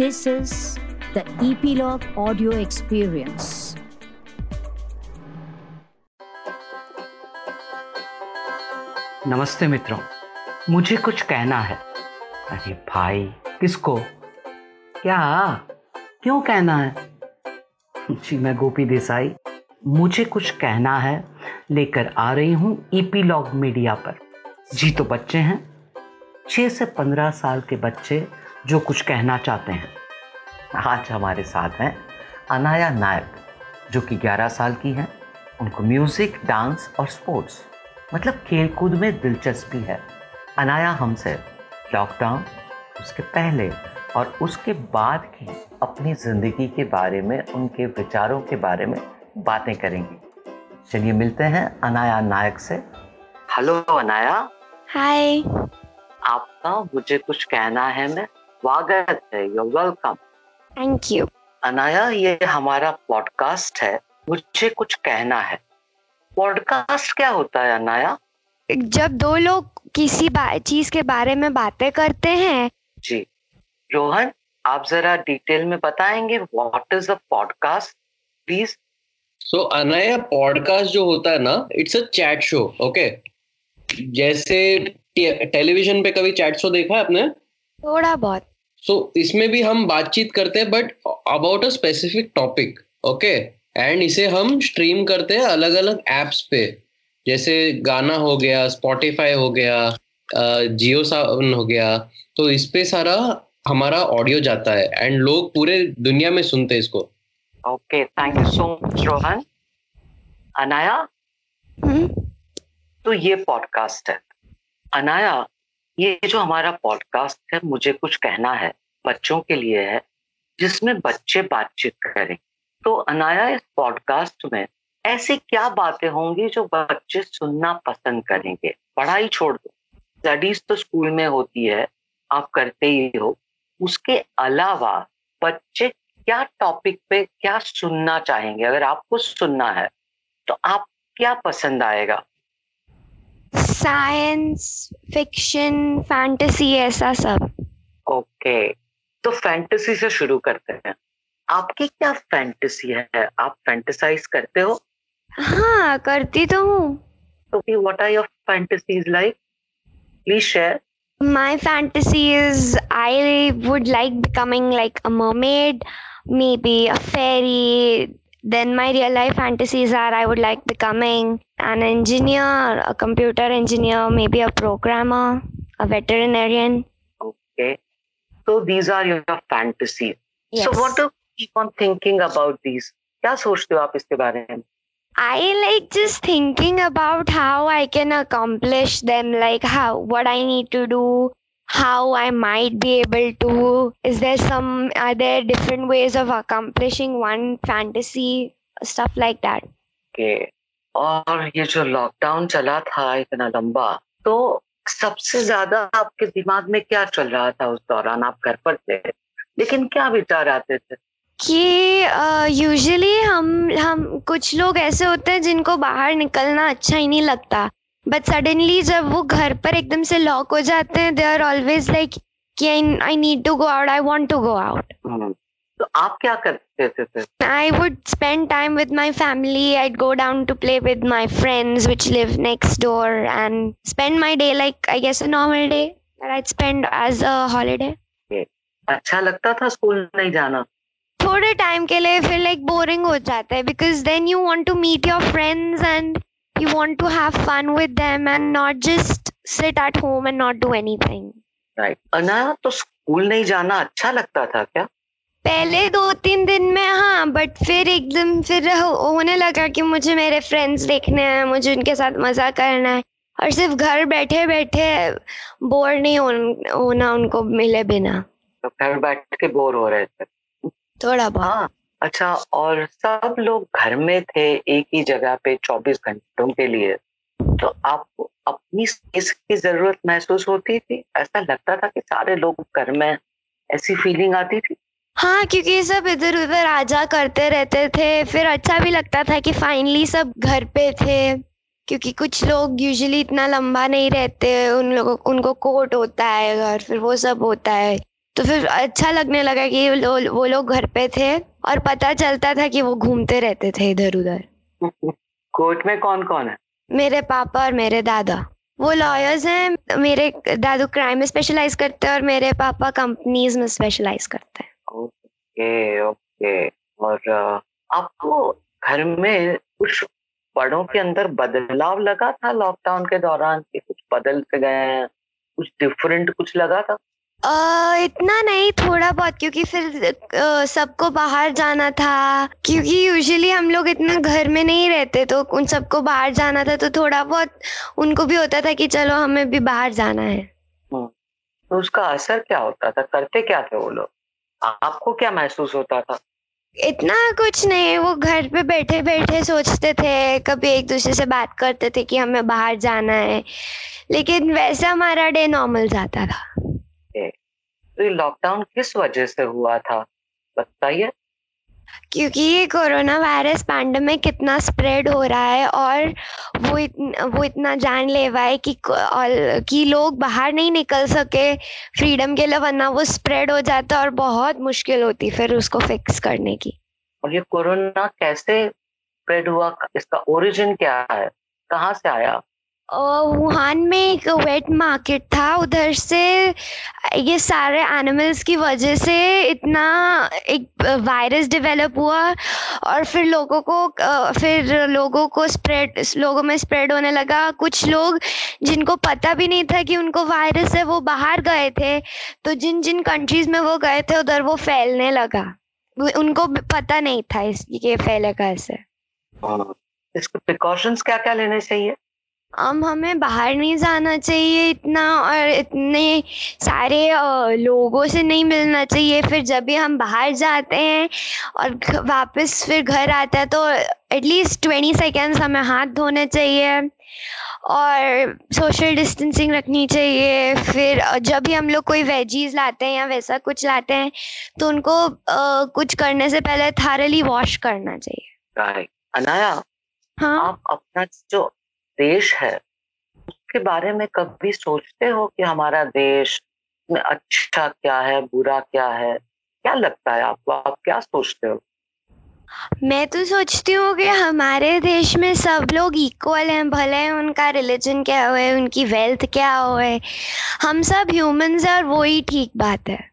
This is the Epilogue Audio Experience. नमस्ते मित्रों, मुझे कुछ कहना है। अरे भाई, किसको? क्या? क्यों कहना है? जी, मैं गोपी देसाई। मुझे कुछ कहना है, लेकर आ रही हूँ ईपीलॉग मीडिया पर। जी तो बच्चे हैं। छः से पंद्रह साल के बच्चे जो कुछ कहना चाहते हैं। आज हमारे साथ हैं अनाया नायक जो कि 11 साल की हैं। उनको म्यूज़िक डांस और स्पोर्ट्स मतलब खेल कूद में दिलचस्पी है। अनाया हमसे लॉकडाउन उसके पहले और उसके बाद की अपनी ज़िंदगी के बारे में उनके विचारों के बारे में बातें करेंगी। चलिए मिलते हैं अनाया नायक से। हेलो अनाया। हाय आपका मुझे कुछ कहना है मैं? स्वागत है you welcome thank you Anaya ये हमारा पॉडकास्ट है मुझे कुछ कहना है। पॉडकास्ट क्या होता है अनाया? जब दो लोग किसी चीज़ के बारे में बातें करते हैं। जी। रोहन आप जरा डिटेल में बताएँगे what is a podcast please so Anaya podcast जो होता है ना it's a chat show okay जैसे टेलीविज़न पे कभी चैट शो देखा है आपने? थोड़ा बहुत। सो so, इसमें भी हम बातचीत करते हैं but about a specific topic okay and इसे हम स्ट्रीम करते हैं अलग अलग एप्स पे। जैसे गाना हो गया स्पॉटिफाई हो गया जियो सावन हो गया तो इस पे सारा हमारा ऑडियो जाता है एंड लोग पूरे दुनिया में सुनते हैं इसको। Okay thank you so much Rohan Anaya तो ये पॉडकास्ट है। अनाया ये जो हमारा पॉडकास्ट है, मुझे कुछ कहना है, बच्चों के लिए है, जिसमें बच्चे बातचीत करें। तो अनाया, इस पॉडकास्ट में ऐसी क्या बातें होंगी जो बच्चे सुनना पसंद करेंगे? पढ़ाई छोड़ दो। स्टडीज़ तो स्कूल में होती है, आप करते ही हो। उसके अलावा बच्चे क्या टॉपिक पे क्या सुनना चाहेंगे? अगर आपको सुनना है तो आप क्या पसंद आएगा? साइंस फिक्शन फैंटेसी ऐसा सब। ओके तो फैंटेसी से शुरू करते हैं। आपकी क्या फैंटेसी है? आप फैंटेसाइज करते हो? हाँ करती तो हूँ। तो what are your fantasies like please share My fantasy is I would like becoming like a mermaid, maybe a fairy. Then my real life fantasies are I would like becoming an engineer, a computer engineer, maybe a programmer, a veterinarian. Okay. So these are your fantasies. Yes. So what do you keep on thinking about these? क्या सोचते हो आप इसके बारे में I like just thinking about how I can accomplish them, like how what I need to do, how I might be able to. Is there some are there different ways of accomplishing one fantasy, stuff like that. के और ये जो lockdown चला था इतना लंबा तो सबसे ज़्यादा आपके दिमाग में क्या चल रहा था उस दौरान आप घर पर थे लेकिन क्या विचार आते थे कि यूजुअली uh, हम हम कुछ लोग ऐसे होते हैं जिनको बाहर निकलना अच्छा ही नहीं लगता बट सडनली जब वो घर पर एकदम से लॉक हो जाते हैं they are always like I need to go out I want to go out I would spend time with my family I go down to play with my friends which live next door and spend my day like I guess a normal day I spend as a holiday अच्छा लगता था school नहीं जाना? थोड़े time के लिए फिर like boring हो जाता है because then you want to meet your friends and you want to have fun with them and not just sit at home and not do anything. Right Anaya तो school नहीं जाना अच्छा लगता था क्या? पहले दो तीन दिन में हाँ बट फिर एकदम फिर होने लगा कि मुझे मेरे फ्रेंड्स देखने हैं मुझे उनके साथ मज़ा करना है। और सिर्फ़ घर बैठे बैठे बोर नहीं हो, होना उनको मिले बिना। तो घर बैठ के बोर हो रहे थे। थोड़ा बहुत। हाँ। अच्छा और सब लोग घर में थे एक ही जगह पे 24 घंटों के लिए तो आपको अपनी स्पेस की ज़रूरत महसूस होती थी? ऐसा लगता था कि सारे लोग घर में ऐसी फीलिंग आती थी? हाँ क्योंकि सब इधर उधर आजा करते रहते थे। फिर अच्छा भी लगता था कि फाइनली सब घर पे थे, क्योंकि कुछ लोग यूजुअली इतना लंबा नहीं रहते। उन लोगों, उनको कोट होता है घर, फिर वो सब होता है। तो फिर अच्छा लगने लगा कि वो लोग घर पे थे। और पता चलता था कि वो घूमते रहते थे इधर उधर। कोर्ट में कौन कौन है? मेरे पापा और मेरे दादा। वो लॉयर्स हैं मेरे दादू क्राइम में स्पेशलाइज करते हैं और मेरे पापा कंपनीज़ में स्पेशलाइज करते हैं। Okay okay. और आपको घर में कुछ बड़ों के अंदर बदलाव लगा था? लॉकडाउन के दौरान कि कुछ बदलते गए हैं कुछ डिफरेंट कुछ लगा था? Uh, इतना नहीं थोड़ा बहुत क्योंकि फिर uh, सबको बाहर जाना था। क्योंकि यूजुअली हम लोग इतना घर में नहीं रहते तो उन सबको बाहर जाना था तो थोड़ा बहुत उनको भी होता था कि चलो हमें भी बाहर जाना है। तो उसका असर क्या होता था? करते क्या थे वो लोग? आपको क्या महसूस होता था? इतना कुछ नहीं वो घर पे बैठे बैठे सोचते थे कभी एक दूसरे से बात करते थे कि हमें बाहर जाना है। लेकिन वैसा हमारा डे नॉर्मल जाता था। तो ये लॉकडाउन किस वजह से हुआ था? बताइए। क्योंकि ये कोरोना वायरस पैंडमिक कितना स्प्रेड हो रहा है और वो इतना वो इतना जानलेवा है कि कि लोग बाहर नहीं निकल सके फ्रीडम के लिए वरना वो स्प्रेड हो जाता और बहुत मुश्किल होती फिर उसको फिक्स करने की। और ये कोरोना कैसे स्प्रेड हुआ? इसका ओरिजिन क्या है? कहाँ से आया? वुहान में एक वेट मार्केट था। उधर से ये सारे एनिमल्स की वजह से इतना एक वायरस डेवलप हुआ और फिर लोगों को फिर लोगों को स्प्रेड लोगों में स्प्रेड होने लगा। कुछ लोग जिनको पता भी नहीं था कि उनको वायरस है वो बाहर गए थे। तो जिन जिन कंट्रीज़ में वो गए थे उधर वो फैलने लगा। उनको पता नहीं था इस ये फैलेगा ऐसे हाँ, इसके प्रिकॉशंस क्या क्या लेने चाहिए? हम हमें बाहर नहीं जाना चाहिए इतना और इतने सारे लोगों से नहीं मिलना चाहिए। फिर जब भी हम बाहर जाते हैं और वापस फिर घर आते हैं तो एटलीस्ट ट्वेंटी सेकेंड्स हमें हाथ धोने चाहिए और सोशल डिस्टेंसिंग रखनी चाहिए। फिर जब भी हम लोग कोई वेजीज लाते हैं या वैसा कुछ लाते हैं तो उनको आ, कुछ करने से पहले थारली वॉश करना चाहिए। अनाया हाँ। आप अपना जो देश है। उसके बारे में कभी सोचते हो कि हमारा देश में अच्छा क्या है बुरा क्या है? क्या लगता है आपको? आप क्या सोचते हो? मैं तो सोचती हूँ कि हमारे देश में सब लोग इक्वल हैं भले है उनका रिलीजन क्या हो उनकी वेल्थ क्या हो। हम सब ह्यूमंस हैं और वो ही ठीक बात है।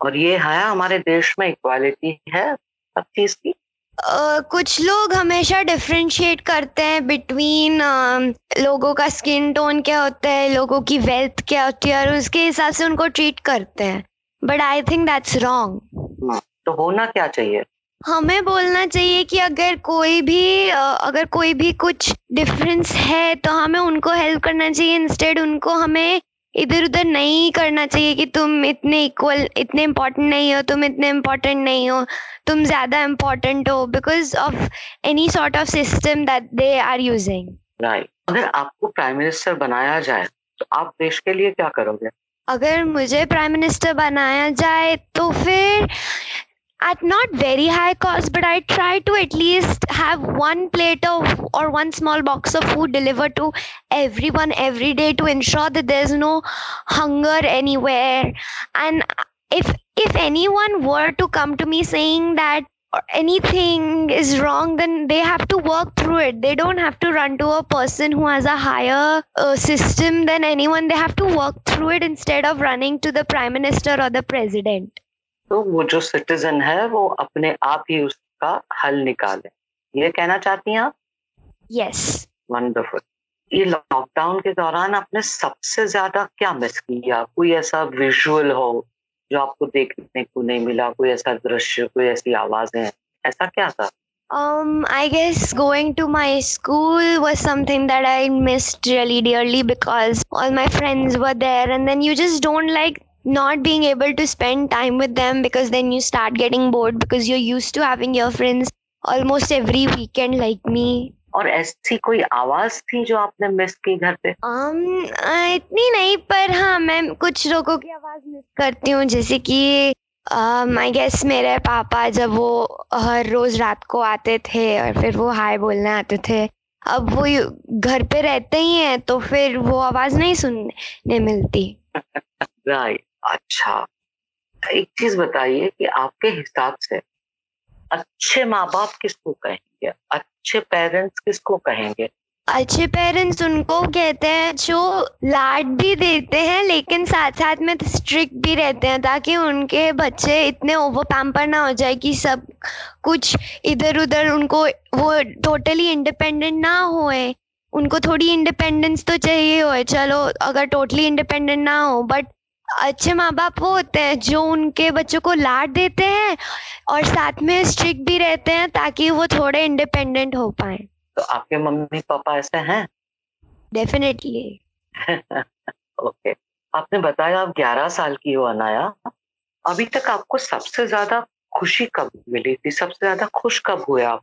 और ये है हमारे देश में इक्वालिटी है सब चीज़ की। Uh, कुछ लोग हमेशा डिफ्रेंशिएट करते हैं बिटवीन uh, लोगों का स्किन टोन क्या होता है लोगों की वेल्थ क्या होती है और उसके हिसाब से उनको ट्रीट करते हैं। But I think that's wrong तो होना क्या चाहिए? हमें बोलना चाहिए कि अगर कोई भी अगर कोई भी कुछ डिफरेंस है तो हमें उनको हेल्प करना चाहिए। इंस्टेड उनको हमें इधर उधर नहीं करना चाहिए कि तुम इतने इक्वल इतने इम्पोर्टेंट नहीं हो तुम इतने इम्पोर्टेंट नहीं हो तुम ज़्यादा इम्पोर्टेंट हो because of any sort of system that they are using right अगर आपको प्राइम मिनिस्टर बनाया जाए तो आप देश के लिए क्या करोगे? अगर मुझे प्राइम मिनिस्टर बनाया जाए तो फिर at not very high cost but i try to at least have one plate of or one small box of food delivered to everyone every day to ensure that there's no hunger anywhere. And if if anyone were to come to me saying that anything is wrong then they have to work through it. They don't have to run to a person who has a higher uh, system than anyone. They have to work through it instead of running to the prime minister or the president तो वो जो citizen है वो अपने आप ही उसका हल निकाले ये कहना चाहती हैं आप यस वंडरफुल ये लॉकडाउन के दौरान आपने सबसे ज़्यादा क्या मिस किया कोई ऐसा विजुअल हो जो आपको देखने को नहीं मिला कोई ऐसा दृश्य कोई ऐसी आवाज़ें ऐसा क्या था Um, I guess going to my school was something that I missed really dearly because all my friends were there, and then you just don't like not being able to spend time with them because then you start getting bored because you're used to having your friends almost every weekend like me और ऐसी कोई आवाज़ थी जो आपने miss की घर पे um, इतनी नहीं पर हाँ मैं कुछ लोगों की आवाज़ मिस करती हूँ जैसे कि आई गेस मेरे पापा जब वो हर रोज रात को आते थे और फिर वो हाय बोलने आते थे अब वो घर पे रहते ही हैं तो फिर वो आवाज़ नहीं सुनने मिलती राइट अच्छा एक चीज़ बताइए कि आपके हिसाब से अच्छे माँ बाप किसको कहेंगे? अच्छे पेरेंट्स किसको कहेंगे? अच्छे पेरेंट्स उनको कहते हैं जो लाड भी देते हैं, लेकिन साथ साथ में स्ट्रिक्ट भी रहते हैं, ताकि उनके बच्चे इतने ओवर पैम्पर ना हो जाए कि सब कुछ इधर उधर उनको वो टोटली इंडिपेंडेंट ना होए। उनको थोड़ी इंडिपेंडेंस तो चाहिए हो चलो, अगर टोटली इंडिपेंडेंट ना हो बट अच्छे माँ बाप वो होते हैं जो उनके बच्चों को लाड देते हैं और साथ में स्ट्रिक्ट भी रहते हैं ताकि वो थोड़े इंडिपेंडेंट हो पाए। तो आपके मम्मी पापा ऐसे हैं? डेफिनेटली ओके आपने बताया आप 11 साल की हो अनाया। अभी तक आपको सबसे ज़्यादा खुशी कब मिली थी? सबसे ज़्यादा खुश कब हुए आप?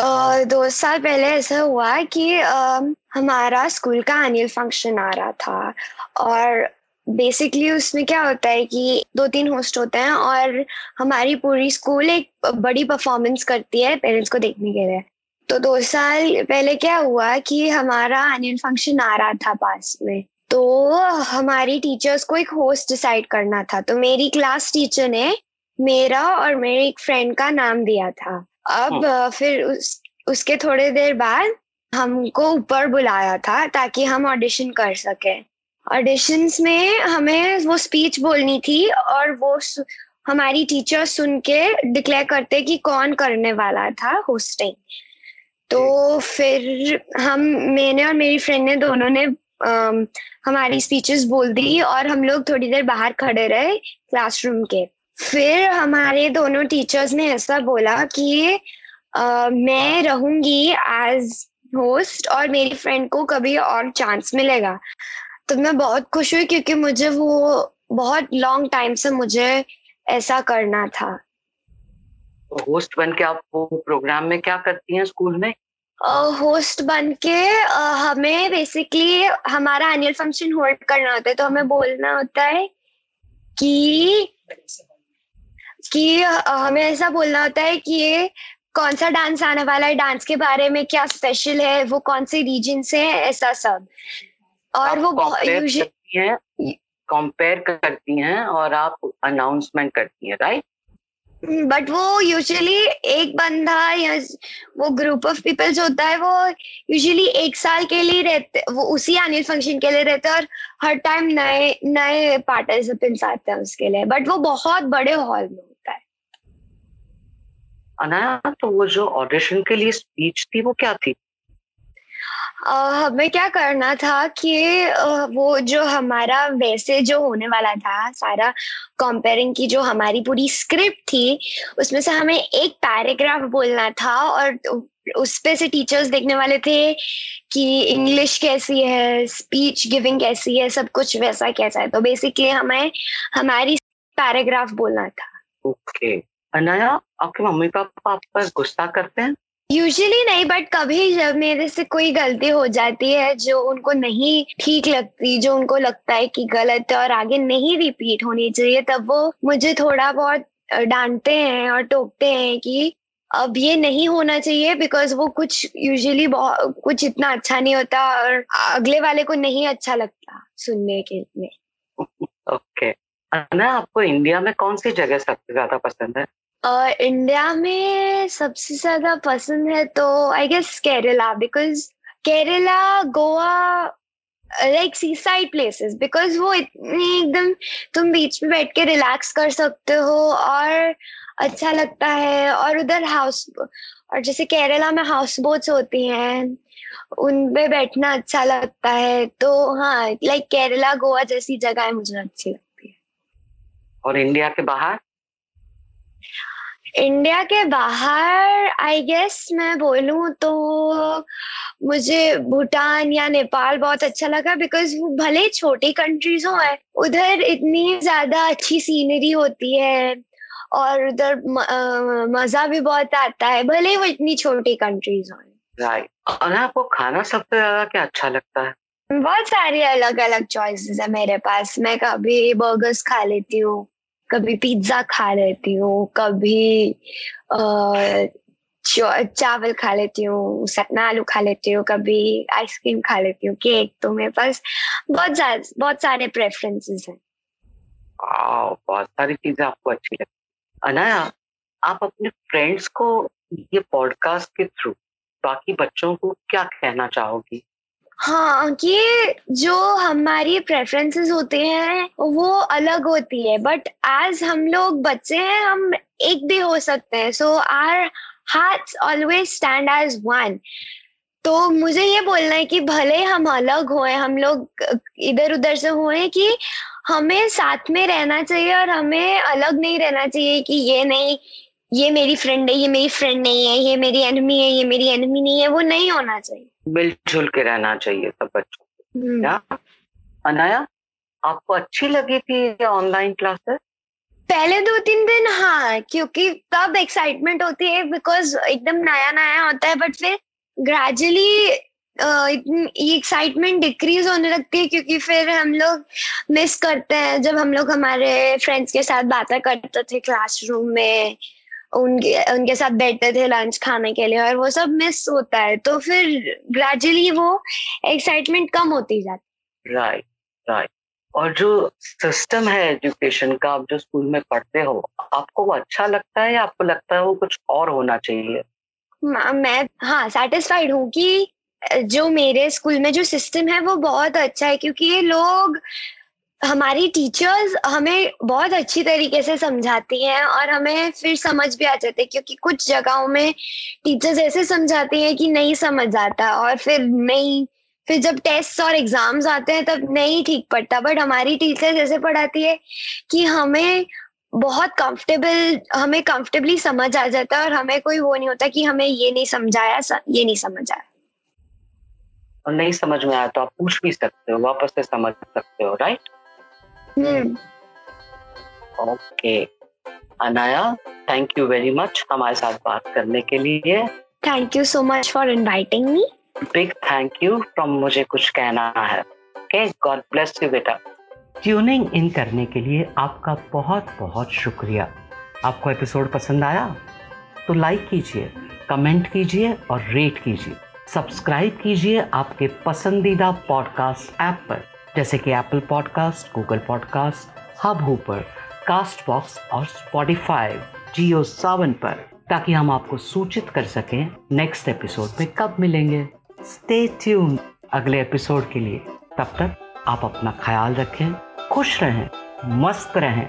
Uh, दो साल पहले ऐसा हुआ कि uh, हमारा स्कूल का एनुअल फ़ंक्शन आ रहा था और बेसिकली उसमें क्या होता है कि दो तीन होस्ट होते हैं और हमारी पूरी स्कूल एक बड़ी परफॉर्मेंस करती है पेरेंट्स को देखने के लिए। तो दो साल पहले क्या हुआ कि हमारा एनुअल फ़ंक्शन आ रहा था पास में। तो हमारी टीचर्स को एक होस्ट डिसाइड करना था। तो मेरी क्लास टीचर ने मेरा और मेरे एक फ्रेंड का नाम दिया था। अब फिर उस उसके थोड़े देर बाद हमको ऊपर बुलाया था ताकि हम ऑडिशन कर सके। ऑडिशंस में हमें वो स्पीच बोलनी थी और वो हमारी टीचर सुन के डिक्लेयर करते कि कौन करने वाला था होस्टिंग तो फिर हम मैंने और मेरी फ्रेंड ने दोनों ने um, हमारी स्पीचेस बोल दी और हम लोग थोड़ी देर बाहर खड़े रहे क्लासरूम के। फिर हमारे दोनों टीचर्स ने ऐसा बोला कि uh, मैं रहूँगी एज होस्ट और मेरी फ्रेंड को कभी और चांस मिलेगा। तो मैं बहुत खुश हुई क्योंकि मुझे वो बहुत लॉन्ग टाइम से मुझे ऐसा करना था। होस्ट तो बन के आप वो प्रोग्राम में क्या करती हैं स्कूल में? होस्ट uh, बन के uh, हमें बेसिकली हमारा एनुअल फ़ंक्शन होल्ड करना होता है तो हमें बोलना होता है कि कि हमें ऐसा बोलना होता है कि ये कौन सा डांस आने वाला है डांस के बारे में क्या स्पेशल है वो कौन से रीजन से है ऐसा सब। और वो कंपेयर करती हैं और आप अनाउंसमेंट करती हैं राइट बट वो यूजुअली एक बंदा या वो ग्रुप ऑफ़ पीपल्स होता है वो यूजुअली एक साल के लिए रहते वो उसी एनुअल फ़ंक्शन के लिए रहते हैं और हर टाइम नए नए पार्टिसिपेंट्स आते हैं उसके लिए। बट वो बहुत बड़े हॉल में होता है। अनाया तो वो जो ऑडिशन के लिए स्पीच थी वो क्या थी? हमें क्या करना था कि वो जो हमारा वैसे जो होने वाला था, सारा कंपेयरिंग की जो हमारी पूरी स्क्रिप्ट थी, उसमें से हमें एक पैराग्राफ बोलना था और उस पे से टीचर्स देखने वाले थे कि इंग्लिश कैसी है स्पीच गिविंग कैसी है, सब कुछ वैसा कैसा है। तो बेसिकली हमें हमारी पैराग्राफ बोलना था। Okay okay. अनाया, आपके मम्मी पापा आप पर गुस्सा करते हैं? यूजुअली नहीं बट कभी जब मेरे से कोई गलती हो जाती है, जो उनको नहीं ठीक लगती, जो उनको लगता है कि गलत है और आगे नहीं रिपीट होनी चाहिए, तब वो मुझे थोड़ा बहुत डांटते हैं और टोकते हैं कि अब ये नहीं होना चाहिए बिकॉज़ वो कुछ यूजुअली कुछ इतना अच्छा नहीं होता और अगले वाले को नहीं अच्छा लगता सुनने के लिए ओके okay. आपको इंडिया में कौन सी जगह सबसे ज़्यादा पसंद है इंडिया में सबसे ज़्यादा पसंद है तो I guess Kerala because Kerala Goa like sea side places because वो इतनी एकदम तुम बीच में बैठ के रिलैक्स कर सकते हो और अच्छा लगता है। और उधर हाउस और जैसे केरला में हाउस बोट्स होती हैं, उन पे बैठना अच्छा लगता है। तो हाँ लाइक केरला गोवा जैसी जगह मुझे अच्छी लगती है। और इंडिया के बाहर? इंडिया के बाहर आई गेस मैं बोलूँ तो मुझे भूटान या नेपाल बहुत अच्छा लगा बिकॉज़ वो भले छोटी कंट्रीज़ हो है उधर इतनी ज़्यादा अच्छी सीनरी होती है और उधर मज़ा भी बहुत आता है भले वो इतनी छोटी कंट्रीज़ हो। राइट और आपको खाना सबसे ज़्यादा क्या अच्छा लगता है? बहुत सारी अलग अलग चॉइसेस है मेरे पास मैं कभी बर्गर्स खा लेती हूँ कभी पिज्जा खा लेती हूँ, कभी चावल खा लेती हूँ, सतना आलू खा लेती हूँ, कभी आइसक्रीम खा लेती हूँ केक तो मेरे पास बहुत बहुत सारे प्रेफरेंसेस हैं। बहुत सारी चीज़ें आपको अच्छी लगती अनाया, आप अपने फ्रेंड्स को ये पॉडकास्ट के थ्रू बाकी बच्चों को क्या कहना चाहोगी? हाँ कि जो हमारी प्रेफरेंसेस होते हैं, वो अलग होती है। बट एज हम लोग बच्चे हैं, हम एक भी हो सकते हैं। So are hearts always stand as one तो मुझे ये बोलना है कि भले हम अलग हुए, हम लोग इधर उधर से हुए कि हमें साथ में रहना चाहिए और हमें अलग नहीं रहना चाहिए कि ये नहीं, ये मेरी फ्रेंड है, ये मेरी फ्रेंड नहीं है, ये मेरी एनिमी है, ये मेरी एनिमी नहीं है, वो नहीं होना चाहिए। मिलजुल के रहना चाहिए सब बच्चों को। हम्म। क्या अनाया आपको अच्छी लगी थी ये ऑनलाइन क्लासेस पहले दो तीन दिन हाँ क्योंकि तब एक्साइटमेंट होती है बिकॉज़ एकदम नया नया होता है बट फिर ग्रेजुअली ये एक्साइटमेंट डिक्रीज होने लगती है क्योंकि फिर हम लोग मिस करते हैं जब हम लोग हमारे फ्रेंड्स के साथ बातें करते थे क्लासरूम में। उनके उनके साथ बैठते थे लंच खाने के लिए और वो सब मिस होता है। तो फिर ग्रेजुअली वो एक्साइटमेंट कम होती जाती राइट राइट और जो सिस्टम है एजुकेशन का आप जो स्कूल में पढ़ते हो आपको वो अच्छा लगता है या आपको लगता है वो कुछ और होना चाहिए? मैं हाँ सेटिस्फाइड हूँ कि जो मेरे स्कूल में जो सिस्टम है वो बहुत अच्छा है क्योंकि ये लोग हमारी टीचर्स हमें बहुत अच्छी तरीके से समझाती हैं और हमें फिर समझ भी आ जाते हैं क्योंकि कुछ जगहों में टीचर्स ऐसे समझाती हैं कि नहीं समझ आता और फिर नहीं, फिर जब टेस्ट और एग्ज़ाम्स आते हैं तब नहीं ठीक पड़ता। बट हमारी टीचर्स ऐसे पढ़ाती है कि हमें बहुत कंफर्टेबल हमें कंफर्टेबली समझ आ जाता है और हमें कोई वो नहीं होता कि हमें ये नहीं समझाया ये नहीं समझ आया। और नहीं समझ में आया तो आप पूछ भी सकते हो, वापस से समझ सकते हो right okay. Anaya thank you very much हमारे साथ बात करने के लिए। Thank you so much for inviting me big thank you from मुझे कुछ कहना है। ओके गॉड ब्लेस यू बेटा। ट्यूनिंग इन करने के लिए आपका बहुत बहुत शुक्रिया। आपको एपिसोड पसंद आया? तो लाइक कीजिए कमेंट कीजिए और रेट कीजिए। सब्सक्राइब कीजिए आपके पसंदीदा पॉडकास्ट ऐप पर। जैसे कि Apple podcast Google podcast Hubhopper Castbox और स्पॉटिफाई जियो सावन पर, ताकि हम आपको सूचित कर सकें नेक्स्ट एपिसोड में कब मिलेंगे। स्टे ट्यून अगले एपिसोड के लिए तब तक आप अपना ख्याल रखें, खुश रहें, मस्त रहें।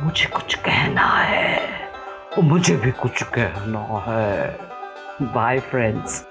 मुझे कुछ कहना है। मुझे भी कुछ कहना है। Bye friends